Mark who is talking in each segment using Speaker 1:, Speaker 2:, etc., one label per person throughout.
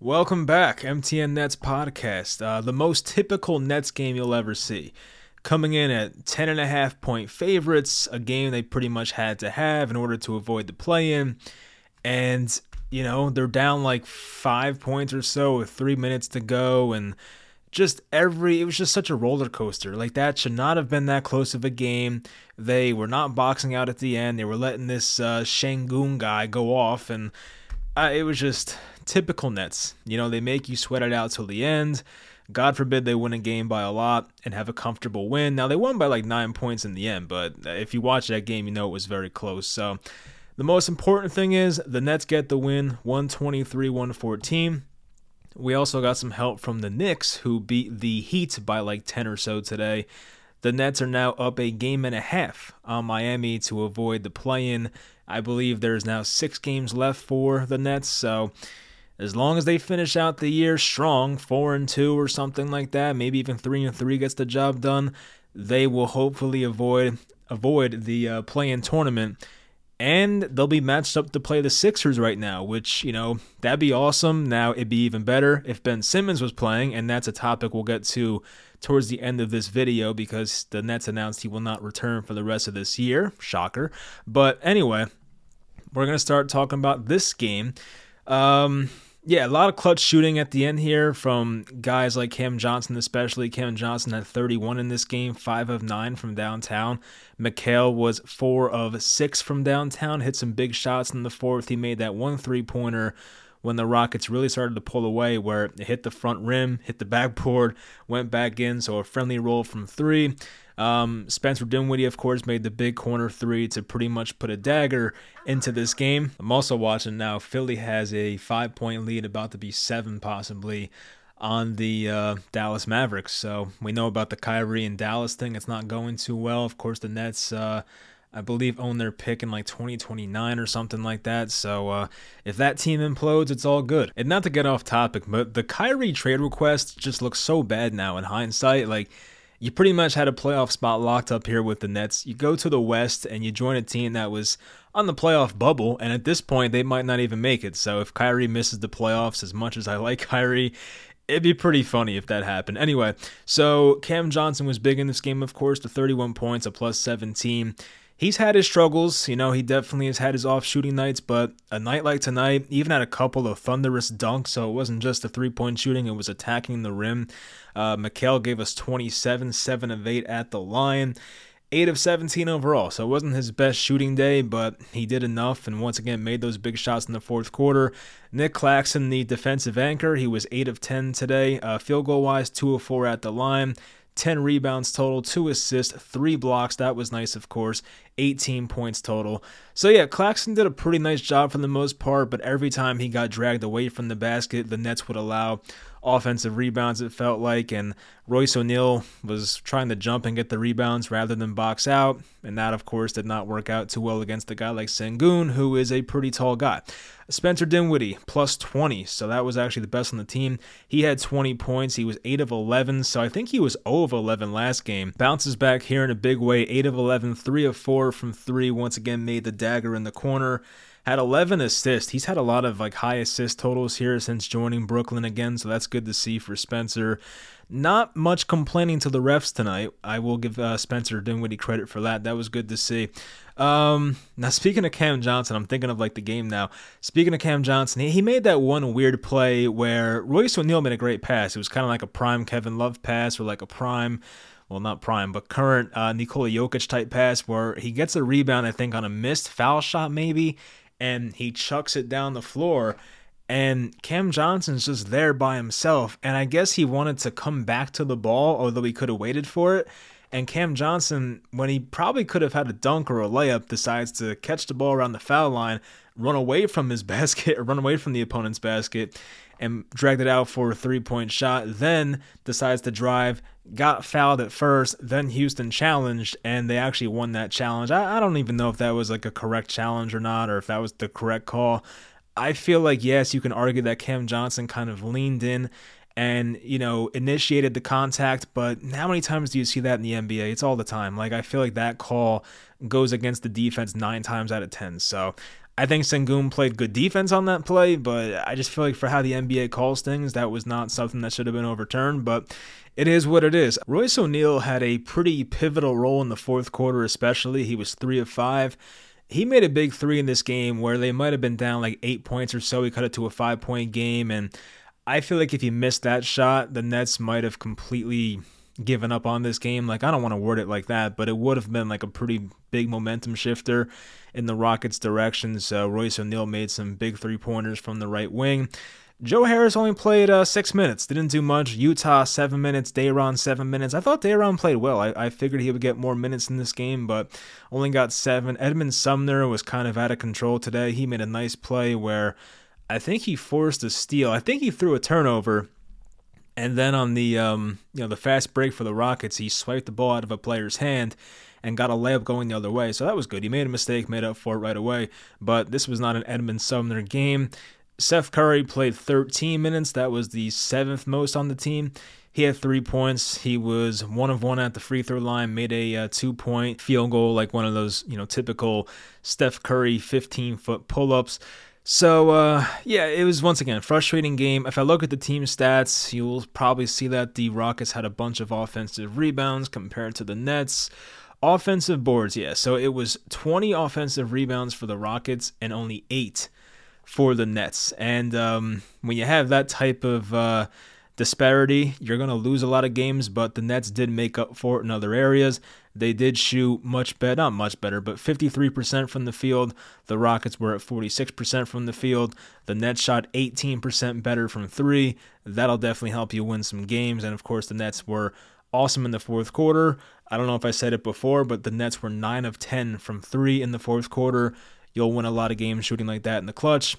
Speaker 1: Welcome back, MTN Nets podcast, uh, the most typical Nets game you'll ever see. Coming in at 10.5 point favorites, a game they pretty much had to have in order to avoid the play in. And, you know, they're down like five points or so with three minutes to go. And just every, it was just such a roller coaster. Like, that should not have been that close of a game. They were not boxing out at the end, they were letting this uh, Sengun guy go off. And uh, it was just typical Nets. You know, they make you sweat it out till the end. God forbid they win a game by a lot and have a comfortable win. Now, they won by like nine points in the end, but if you watch that game, you know it was very close. So, the most important thing is the Nets get the win 123 114. We also got some help from the Knicks, who beat the Heat by like 10 or so today. The Nets are now up a game and a half on Miami to avoid the play in. I believe there's now six games left for the Nets, so as long as they finish out the year strong, four and two or something like that, maybe even three and three gets the job done, they will hopefully avoid avoid the uh, play-in tournament. And they'll be matched up to play the Sixers right now, which, you know, that'd be awesome. Now, it'd be even better if Ben Simmons was playing, and that's a topic we'll get to towards the end of this video because the Nets announced he will not return for the rest of this year. Shocker. But anyway, we're going to start talking about this game. Um, yeah, a lot of clutch shooting at the end here from guys like Cam Johnson, especially. Cam Johnson had 31 in this game, 5 of 9 from downtown. Mikal was 4 of 6 from downtown, hit some big shots in the fourth. He made that one three pointer when the Rockets really started to pull away, where it hit the front rim, hit the backboard, went back in. So a friendly roll from three. Um, Spencer Dinwiddie, of course, made the big corner three to pretty much put a dagger into this game. I'm also watching now. Philly has a five point lead, about to be seven possibly, on the uh, Dallas Mavericks. So we know about the Kyrie and Dallas thing. It's not going too well. Of course, the Nets. Uh, I believe own their pick in like 2029 or something like that. So uh, if that team implodes, it's all good. And not to get off topic, but the Kyrie trade request just looks so bad now in hindsight. Like you pretty much had a playoff spot locked up here with the Nets. You go to the West and you join a team that was on the playoff bubble, and at this point, they might not even make it. So if Kyrie misses the playoffs, as much as I like Kyrie, it'd be pretty funny if that happened. Anyway, so Cam Johnson was big in this game, of course, the 31 points, a plus 17 he's had his struggles. You know, he definitely has had his off shooting nights, but a night like tonight, even had a couple of thunderous dunks. So it wasn't just a three point shooting, it was attacking the rim. Uh, Mikal gave us 27, 7 of 8 at the line. 8 of 17 overall. So it wasn't his best shooting day, but he did enough and once again made those big shots in the fourth quarter. Nick Claxton, the defensive anchor, he was 8 of 10 today. Uh, field goal wise, 2 of 4 at the line. 10 rebounds total, 2 assists, 3 blocks. That was nice, of course. 18 points total. So, yeah, Claxton did a pretty nice job for the most part, but every time he got dragged away from the basket, the Nets would allow offensive rebounds, it felt like. And Royce O'Neale was trying to jump and get the rebounds rather than box out. And that, of course, did not work out too well against a guy like Sengun, who is a pretty tall guy. Spencer Dinwiddie, plus 20. So that was actually the best on the team. He had 20 points. He was 8 of 11. So I think he was 0 of 11 last game. Bounces back here in a big way. 8 of 11, 3 of 4 from 3. Once again, made the dagger in the corner had 11 assists. He's had a lot of like high assist totals here since joining Brooklyn again, so that's good to see for Spencer. Not much complaining to the refs tonight. I will give uh, Spencer Dinwiddie credit for that. That was good to see. Um, now speaking of Cam Johnson, I'm thinking of like the game now. Speaking of Cam Johnson, he, he made that one weird play where Royce O'Neale made a great pass. It was kind of like a prime Kevin Love pass or like a prime well, not prime, but current uh, Nikola Jokic type pass where he gets a rebound, I think, on a missed foul shot, maybe, and he chucks it down the floor. And Cam Johnson's just there by himself. And I guess he wanted to come back to the ball, although he could have waited for it. And Cam Johnson, when he probably could have had a dunk or a layup, decides to catch the ball around the foul line, run away from his basket, or run away from the opponent's basket, and dragged it out for a three point shot. Then decides to drive, got fouled at first, then Houston challenged, and they actually won that challenge. I, I, don't even know if that was like a correct challenge or not, or if that was the correct call. I feel like, yes, you can argue that Cam Johnson kind of leaned in and, you know, initiated the contact, but how many times do you see that in the NBA? It's all the time. Like, I feel like that call goes against the defense nine times out of 10. So I think Sengun played good defense on that play, but I just feel like for how the NBA calls things, that was not something that should have been overturned. But it is what it is. Royce O'Neale had a pretty pivotal role in the fourth quarter, especially. He was three of five. He made a big three in this game where they might have been down like eight points or so. He cut it to a five point game. And I feel like if he missed that shot, the Nets might have completely given up on this game. Like, I don't want to word it like that, but it would have been like a pretty big momentum shifter in the Rockets' direction. So Royce O'Neale made some big three pointers from the right wing. Joe Harris only played uh, six minutes, didn't do much. Yuta, seven minutes. Day'Ron, seven minutes. I thought Day'Ron played well. I, I figured he would get more minutes in this game, but only got seven. Edmond Sumner was kind of out of control today. He made a nice play where I think he forced a steal. I think he threw a turnover and then on the um, you know the fast break for the Rockets, he swiped the ball out of a player's hand and got a layup going the other way. So that was good. He made a mistake, made up for it right away. But this was not an Edmond Sumner game. Seth Curry played 13 minutes. That was the seventh most on the team. He had three points. He was one of one at the free throw line, made a uh, two point field goal, like one of those, you know, typical Steph Curry 15 foot pull ups. So uh, yeah, it was once again frustrating game. If I look at the team stats, you'll probably see that the Rockets had a bunch of offensive rebounds compared to the Nets. Offensive boards, yeah. So it was 20 offensive rebounds for the Rockets and only eight for the Nets. And um, when you have that type of uh, disparity, you're going to lose a lot of games, but the Nets did make up for it in other areas. They did shoot much better, not much better, but 53% from the field. The Rockets were at 46% from the field. The Nets shot 18% better from three. That'll definitely help you win some games. And of course, the Nets were awesome in the fourth quarter. I don't know if I said it before, but the Nets were 9 of 10 from three in the fourth quarter. You'll win a lot of games shooting like that in the clutch.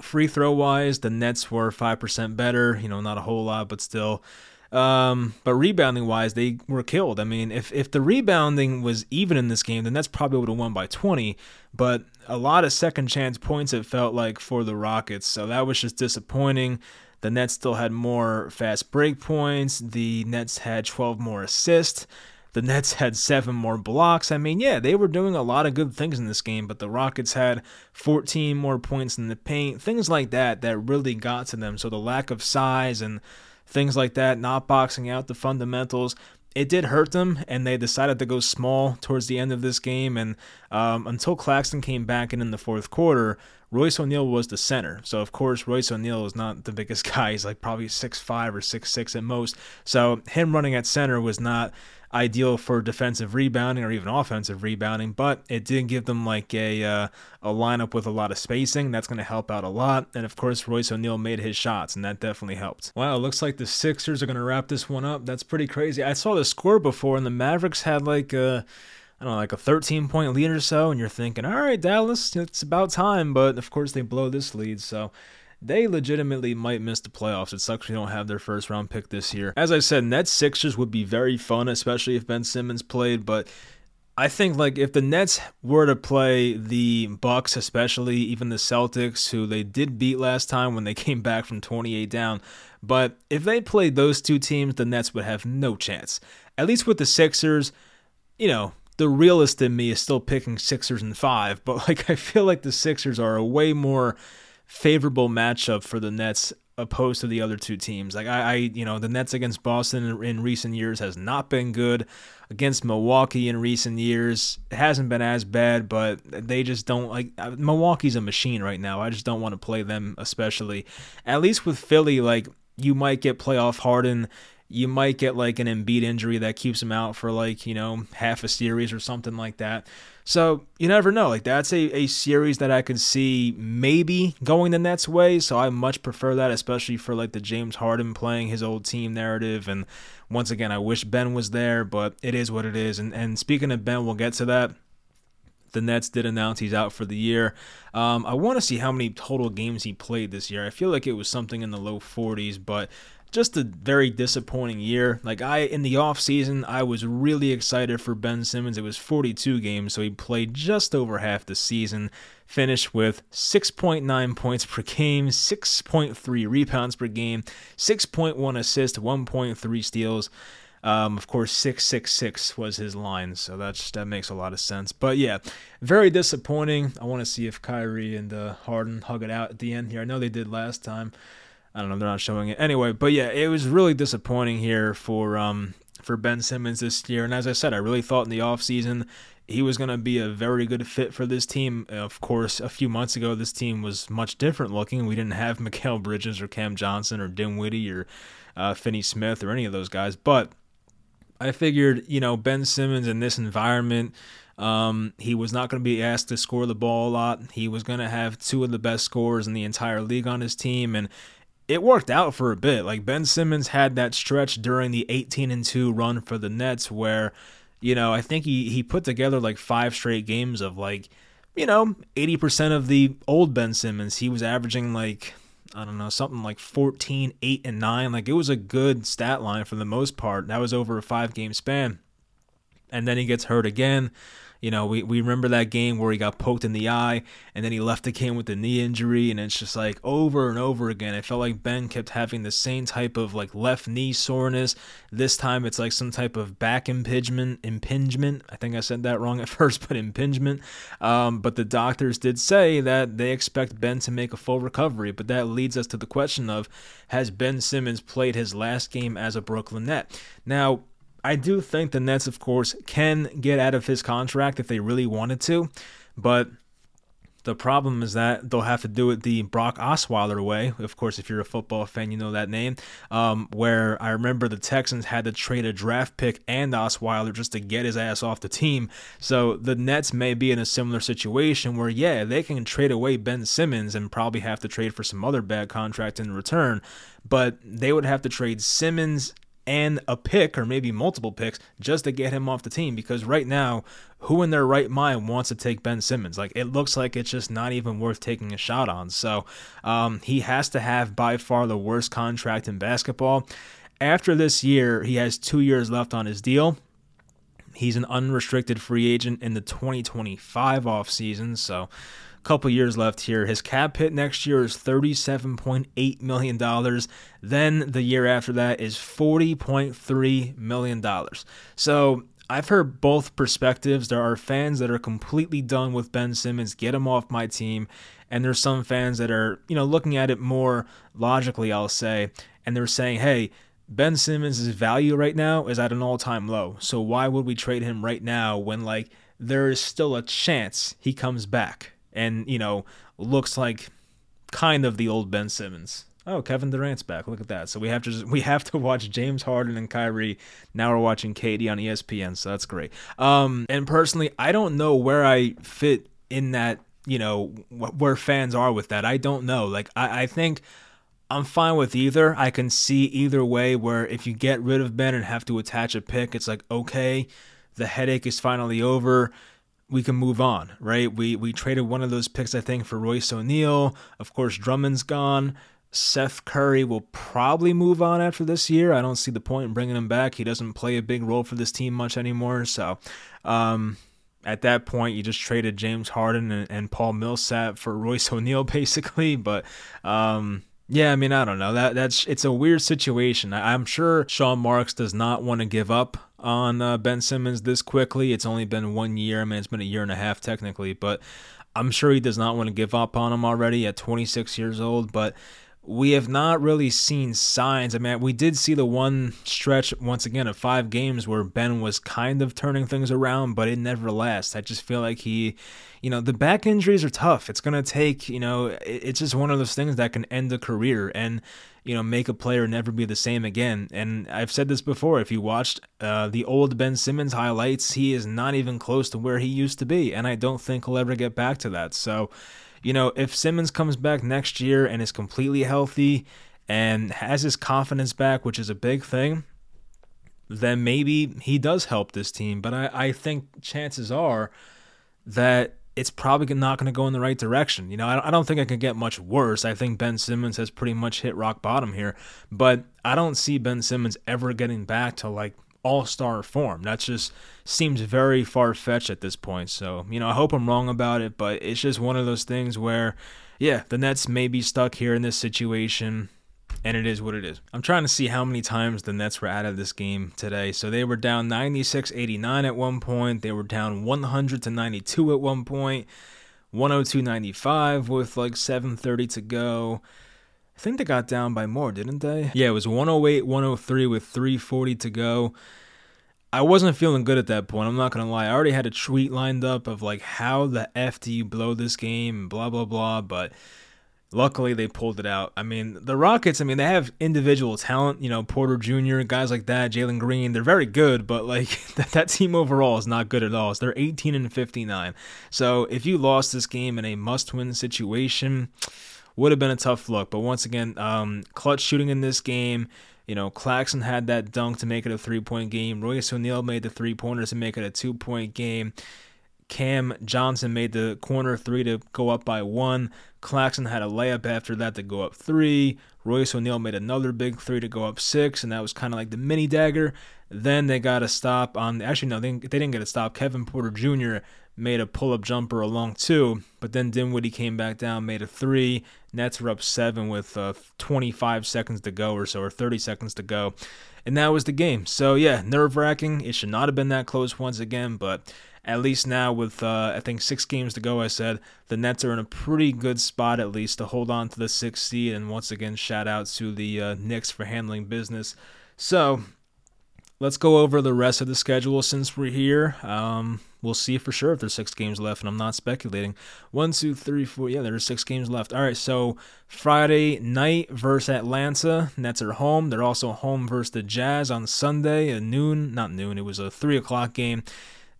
Speaker 1: Free throw wise, the Nets were 5% better. You know, not a whole lot, but still. Um, but rebounding wise, they were killed. I mean, if if the rebounding was even in this game, then that's probably would have won by 20. But a lot of second chance points it felt like for the Rockets, so that was just disappointing. The Nets still had more fast break points. The Nets had 12 more assists. The Nets had seven more blocks. I mean, yeah, they were doing a lot of good things in this game, but the Rockets had 14 more points in the paint. Things like that that really got to them. So the lack of size and things like that, not boxing out the fundamentals. It did hurt them, and they decided to go small towards the end of this game. And um, until Claxton came back in in the fourth quarter, Royce O'Neale was the center. So of course Royce O'Neale is not the biggest guy. He's like probably six five or six six at most. So him running at center was not ideal for defensive rebounding or even offensive rebounding, but it did give them like a uh, a lineup with a lot of spacing. That's going to help out a lot. And of course, Royce O'Neale made his shots, and that definitely helped. Wow, looks like the Sixers are going to wrap this one up. That's pretty crazy. I saw the score before, and the Mavericks had like a I don't know, like a 13 point lead or so, and you're thinking, all right, Dallas, it's about time. But of course, they blow this lead. So they legitimately might miss the playoffs. It sucks we don't have their first round pick this year. As I said, Nets Sixers would be very fun, especially if Ben Simmons played, but I think like if the Nets were to play the Bucks, especially even the Celtics, who they did beat last time when they came back from 28 down, but if they played those two teams, the Nets would have no chance. At least with the Sixers, you know, the realist in me is still picking Sixers and five, but like I feel like the Sixers are a way more favorable matchup for the Nets opposed to the other two teams. Like I, I you know, the Nets against Boston in, recent years has not been good. Against Milwaukee in recent years, hasn't been as bad, but they just don't like Milwaukee's a machine right now. I just don't want to play them, especially. At least with Philly, like you might get playoff Harden. You might get like an Embiid injury that keeps him out for like, you know, half a series or something like that. So you never know. Like that's a, a series that I could see maybe going the Nets way. So I much prefer that, especially for like the James Harden playing his old team narrative. And once again, I wish Ben was there, but it is what it is. And and speaking of Ben, we'll get to that. The Nets did announce he's out for the year. Um, I want to see how many total games he played this year. I feel like it was something in the low 40s, but just a very disappointing year. Like I in the off season, I was really excited for Ben Simmons. It was 42 games, so he played just over half the season. Finished with 6.9 points per game, 6.3 rebounds per game, 6.1 assists, 1.3 steals. Um, of course, six six six was his line, so that's that makes a lot of sense. But yeah, very disappointing. I want to see if Kyrie and uh, Harden hug it out at the end here. I know they did last time. I don't know, they're not showing it anyway. But yeah, it was really disappointing here for um for Ben Simmons this year. And as I said, I really thought in the offseason he was going to be a very good fit for this team. Of course, a few months ago, this team was much different looking. We didn't have Mikal Bridges or Cam Johnson or Dinwiddie or uh, Finney Smith or any of those guys. But I figured, you know, Ben Simmons in this environment, um, he was not going to be asked to score the ball a lot. He was going to have two of the best scorers in the entire league on his team, and it worked out for a bit. Like Ben Simmons had that stretch during the 18 and 2 run for the Nets where, you know, I think he he put together like five straight games of like, you know, 80% of the old Ben Simmons. He was averaging like I don't know, something like 14, 8, and 9. Like it was a good stat line for the most part. That was over a five game span. And then he gets hurt again. You know, we, we remember that game where he got poked in the eye and then he left the game with a knee injury. And it's just like over and over again. It felt like Ben kept having the same type of like left knee soreness. This time it's like some type of back impingement. Impingement. I think I said that wrong at first, but impingement. Um, but the doctors did say that they expect Ben to make a full recovery. But that leads us to the question of has Ben Simmons played his last game as a Brooklyn Net? Now, I do think the Nets, of course, can get out of his contract if they really wanted to, but the problem is that they'll have to do it the Brock Osweiler way. Of course, if you're a football fan, you know that name. Um, where I remember the Texans had to trade a draft pick and Osweiler just to get his ass off the team. So the Nets may be in a similar situation where, yeah, they can trade away Ben Simmons and probably have to trade for some other bad contract in return, but they would have to trade Simmons and a pick or maybe multiple picks just to get him off the team. Because right now who in their right mind wants to take Ben Simmons? Like it looks like it's just not even worth taking a shot on. So um, he has to have by far the worst contract in basketball. After this year he has two years left on his deal he's an unrestricted free agent in the 2025 offseason so a couple years left here. His cap hit next year is $37.8 million. Then the year after that is $40.3 million. So I've heard both perspectives. There are fans that are completely done with Ben Simmons, get him off my team. And there's some fans that are, you know, looking at it more logically, I'll say, and they're saying, hey, Ben Simmons' value right now is at an all time low. So why would we trade him right now when, like, there is still a chance he comes back? and you know looks like kind of the old Ben Simmons. Oh, Kevin Durant's back. Look at that. So we have to we have to watch James Harden and Kyrie. Now we're watching KD on ESPN, so that's great. Um, and personally, I don't know where I fit in that. You know where fans are with that. I don't know. Like I, I think. I'm fine with either. I can see either way where if you get rid of Ben and have to attach a pick, it's like, okay, the headache is finally over we can move on, right? We we traded one of those picks, I think, for Royce O'Neale. Of course, Drummond's gone. Seth Curry will probably move on after this year. I don't see the point in bringing him back. He doesn't play a big role for this team much anymore. So, um, at that point, you just traded James Harden and, and Paul Millsap for Royce O'Neale, basically. But um, yeah, I mean, I don't know. That that's it's a weird situation. I, am sure Sean Marks does not want to give up on uh, Ben Simmons this quickly. It's only been one year. I mean, it's been a year and a half technically, but I'm sure he does not want to give up on him already at 26 years old. But we have not really seen signs. I mean, we did see the one stretch once again of five games where Ben was kind of turning things around, but it never lasts. I just feel like he, you know, the back injuries are tough. It's to take, you know, it's just one of those things that can end a career and, you know, make a player never be the same again. And I've said this before if you watched uh, the old Ben Simmons highlights, he is not even close to where he used to be. And I don't think he'll ever get back to that. So, you know, if Simmons comes back next year and is completely healthy and has his confidence back, which is a big thing, then maybe he does help this team. But I, I think chances are that it's probably not going to go in the right direction. You know, I, I don't think it can get much worse. I think Ben Simmons has pretty much hit rock bottom here, but I don't see Ben Simmons ever getting back to like all star form. That just seems very far fetched at this point. So, you know, I hope I'm wrong about it, but it's just one of those things where, yeah, the Nets may be stuck here in this situation. and it is what it is. I'm trying to see how many times the Nets were out of this game today. So they were down 96-89 at one point. They were down 100 to 92 at one point. 102.95 with like 7:30 to go. I think they got down by more, didn't they? Yeah, it was 108 103 with 340 to go. I wasn't feeling good at that point. I'm not gonna lie. I already had a tweet lined up of like how the f do you blow this game blah blah blah. But luckily they pulled it out. I mean, the Rockets. I mean, they have individual talent. You know, Porter Jr. guys like that, Jalen Green. They're very good, but like that, that team overall is not good at all. So they're 18 and 59. So if you lost this game in a must-win situation, would have been a tough look. But once again, um, clutch shooting in this game. You know, Claxton had that dunk to make it a three point game. Royce O'Neale made the three pointers to make it a two point game. Cam Johnson made the corner three to go up by one. Claxton had a layup after that to go up three. Royce O'Neale made another big three to go up six, and that was kind of like the mini dagger. Then they got a stop on. Actually, no, they, they didn't get a stop. Kevin Porter Jr. made a pull up jumper along two, but then Dinwiddie came back down, made a three. Nets were up seven with uh, 25 seconds to go or so, or 30 seconds to go. And that was the game. So, yeah, nerve wracking. It should not have been that close once again, but at least now with uh, I think six games to go, I said the Nets are in a pretty good spot at least to hold on to the sixth seed. And once again, shout out to the uh, Knicks for handling business. So let's go over the rest of the schedule since we're here. Um, we'll see for sure if there's six games left, and I'm not speculating. One, two, three, four. Yeah, there's six games left. All right, so Friday night versus Atlanta. Nets are home. They're also home versus the Jazz on Sunday at noon. Not noon. It was a three o'clock game.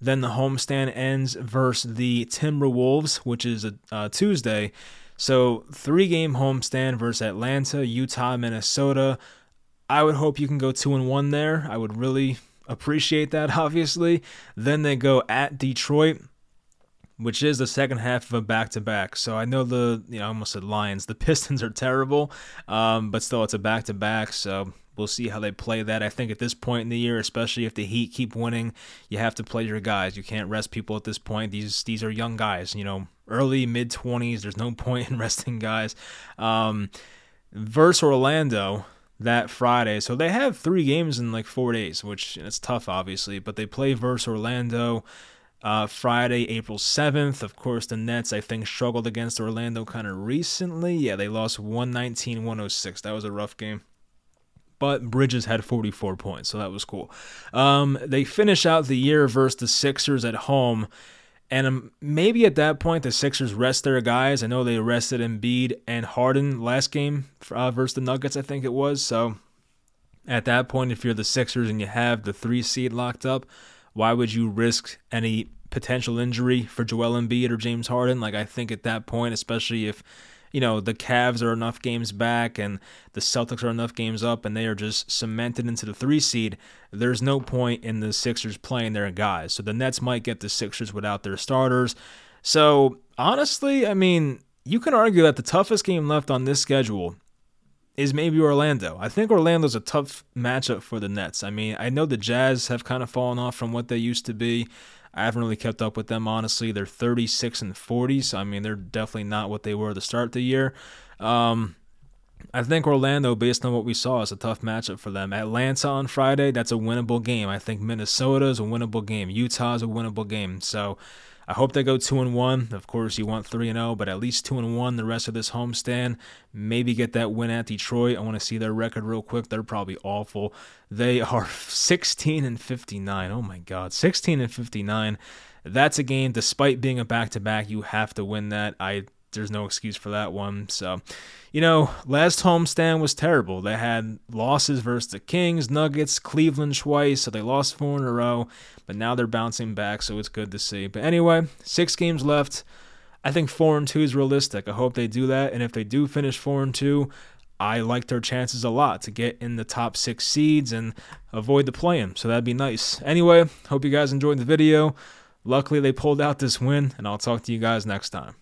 Speaker 1: Then the homestand ends versus the Timberwolves, which is a, a Tuesday. So three game homestand versus Atlanta, Utah, Minnesota. I would hope you can go two and one there. I would really appreciate that, obviously. Then they go at Detroit, which is the second half of a back to back. So I know the, you know, I almost said Lions. The Pistons are terrible, um, but still, it's a back to back. So we'll see how they play that. I think at this point in the year, especially if the Heat keep winning, you have to play your guys. You can't rest people at this point. These these are young guys, you know, early mid 20s. There's no point in resting guys. Um, versus Orlando, that Friday. So they have three games in like four days, which it's tough, obviously. But they play versus Orlando uh, Friday, April 7th. Of course, the Nets, I think, struggled against Orlando kind of recently. Yeah, they lost 119 106. That was a rough game. But Bridges had 44 points, so that was cool. Um, they finish out the year versus the Sixers at home. And um, maybe at that point, the Sixers rest their guys. I know they rested Embiid and Harden last game uh, versus the Nuggets, I think it was. So at that point, if you're the Sixers and you have the three seed locked up, why would you risk any potential injury for Joel Embiid or James Harden? Like, I think at that point, especially if you know, the Cavs are enough games back and the Celtics are enough games up and they are just cemented into the three seed, there's no point in the Sixers playing their guys. So the Nets might get the Sixers without their starters. So honestly, I mean, you can argue that the toughest game left on this schedule is maybe Orlando. I think Orlando's a tough matchup for the Nets. I mean, I know the Jazz have kind of fallen off from what they used to be. I haven't really kept up with them honestly. They're 36 and 40, so I mean they're definitely not what they were to start of the year. Um, I think Orlando, based on what we saw, is a tough matchup for them. Atlanta on Friday, that's a winnable game. I think Minnesota is a winnable game. Utah is a winnable game. So I hope they go two and one. Of course, you want three and zero, oh, but at least two and one the rest of this homestand. Maybe get that win at Detroit. I want to see their record real quick. They're probably awful. They are 16 and 59. Oh my God, 16 and 59. That's a game. Despite being a back to back, you have to win that. I there's no excuse for that one. So, you know, last homestand was terrible. They had losses versus the Kings, Nuggets, Cleveland twice, so they lost four in a row, but now they're bouncing back, so it's good to see. But anyway, six games left. I think four and two is realistic. I hope they do that, and if they do finish four and two, I like their chances a lot to get in the top six seeds and avoid the play-in. So that'd be nice. Anyway, hope you guys enjoyed the video. Luckily, they pulled out this win, and I'll talk to you guys next time.